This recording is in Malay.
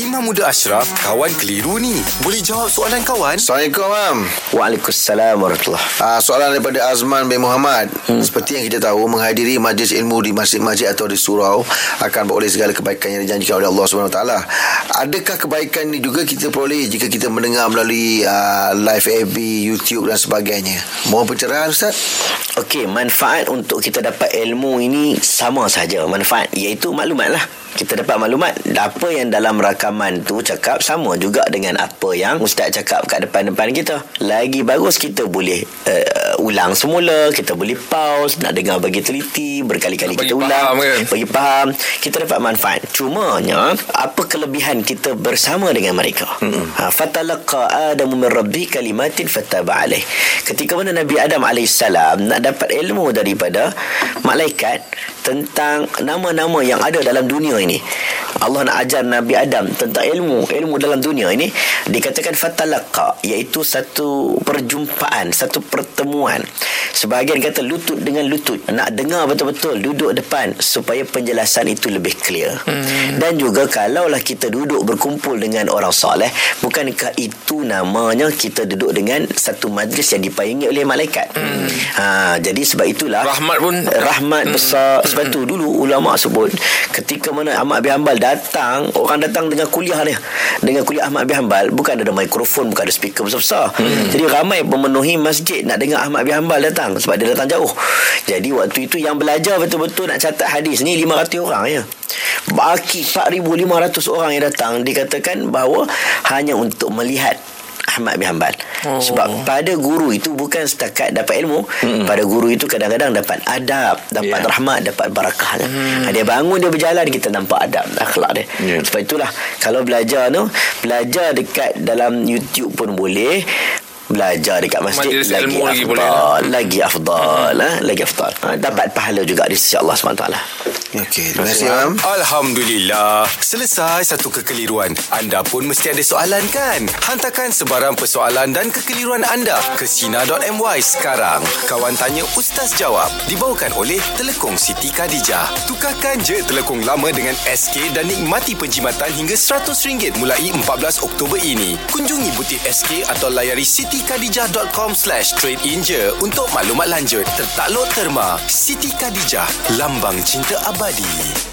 Imam Muda Ashraf, kawan keliru ni. Boleh jawab soalan kawan? Assalamualaikum, Mam. Waalaikumsalam warahmatullahi Uh, soalan daripada Azman bin Muhammad. Hmm. Seperti yang kita tahu, menghadiri majlis ilmu di masjid-masjid atau di surau akan beroleh segala kebaikan yang dijanjikan oleh Allah SWT. Adakah kebaikan ini juga kita peroleh jika kita mendengar melalui uh, live FB, YouTube dan sebagainya? Mohon pencerahan, Ustaz. Okey, manfaat untuk kita dapat ilmu ini sama saja manfaat iaitu maklumat lah. Kita dapat maklumat apa yang dalam rakaman tu cakap sama juga dengan apa yang ustaz cakap kat depan-depan kita. Lagi bagus kita boleh uh, ulang semula, kita boleh pause, nak dengar bagi teliti, berkali-kali Bagi kita ulang, faham kan? bagi faham, kita dapat manfaat. Cumanya apa kelebihan kita bersama dengan mereka? Hmm. Ha, fatalaqa Adamu min rabbi kalimatin fataba alaih. Ketika mana Nabi Adam alaihissalam nak dapat ilmu daripada malaikat tentang nama-nama yang ada dalam dunia ini. Allah nak ajar Nabi Adam tentang ilmu, ilmu dalam dunia ini dikatakan fatalaqa iaitu satu perjumpaan, satu pertemuan. Sebahagian kata lutut dengan lutut, nak dengar betul-betul duduk depan supaya penjelasan itu lebih clear. Hmm. Dan juga kalaulah kita duduk berkumpul dengan orang soleh, bukankah itu namanya kita duduk dengan satu majlis yang dipayangi oleh malaikat. Hmm. Ha, jadi sebab itulah Rahmat pun rahmat besar sebab tu dulu ulama sebut ketika mana Ahmad bin Hanbal datang orang datang dengan kuliah dia. Dengan kuliah Ahmad bin Hanbal bukan ada mikrofon bukan ada speaker besar-besar. Hmm. jadi ramai pemenuhi masjid nak dengar Ahmad bin Hanbal datang sebab dia datang jauh. Jadi waktu itu yang belajar betul-betul nak catat hadis ni 500 orang ya. Baki 4500 orang yang datang dikatakan bahawa hanya untuk melihat Ahmad bin Hanbal. Oh. Sebab pada guru itu bukan setakat dapat ilmu, hmm. pada guru itu kadang-kadang dapat adab, dapat yeah. rahmat, dapat barakah. Hmm. Dia bangun dia berjalan kita nampak adab, akhlak dia. Yeah. Sebab itulah kalau belajar tu, belajar dekat dalam YouTube pun boleh belajar dekat masjid Majlis lagi ilmu lagi afdal boleh. Hmm. lagi afdal ha? lagi afdal ha, dapat pahala juga di sisi Allah SWT Okey, terima kasih, Mam. Alhamdulillah. Selesai satu kekeliruan. Anda pun mesti ada soalan kan? Hantarkan sebarang persoalan dan kekeliruan anda ke Sina.my sekarang. Kawan tanya Ustaz jawab. Dibawakan oleh Telekong Siti Khadijah. Tukarkan je telekong lama dengan SK dan nikmati penjimatan hingga RM100 mulai 14 Oktober ini. Kunjungi butik SK atau layari sitikadijah.com slash trade in je untuk maklumat lanjut. Tertakluk terma. Siti Khadijah. Lambang cinta abadi. buddy.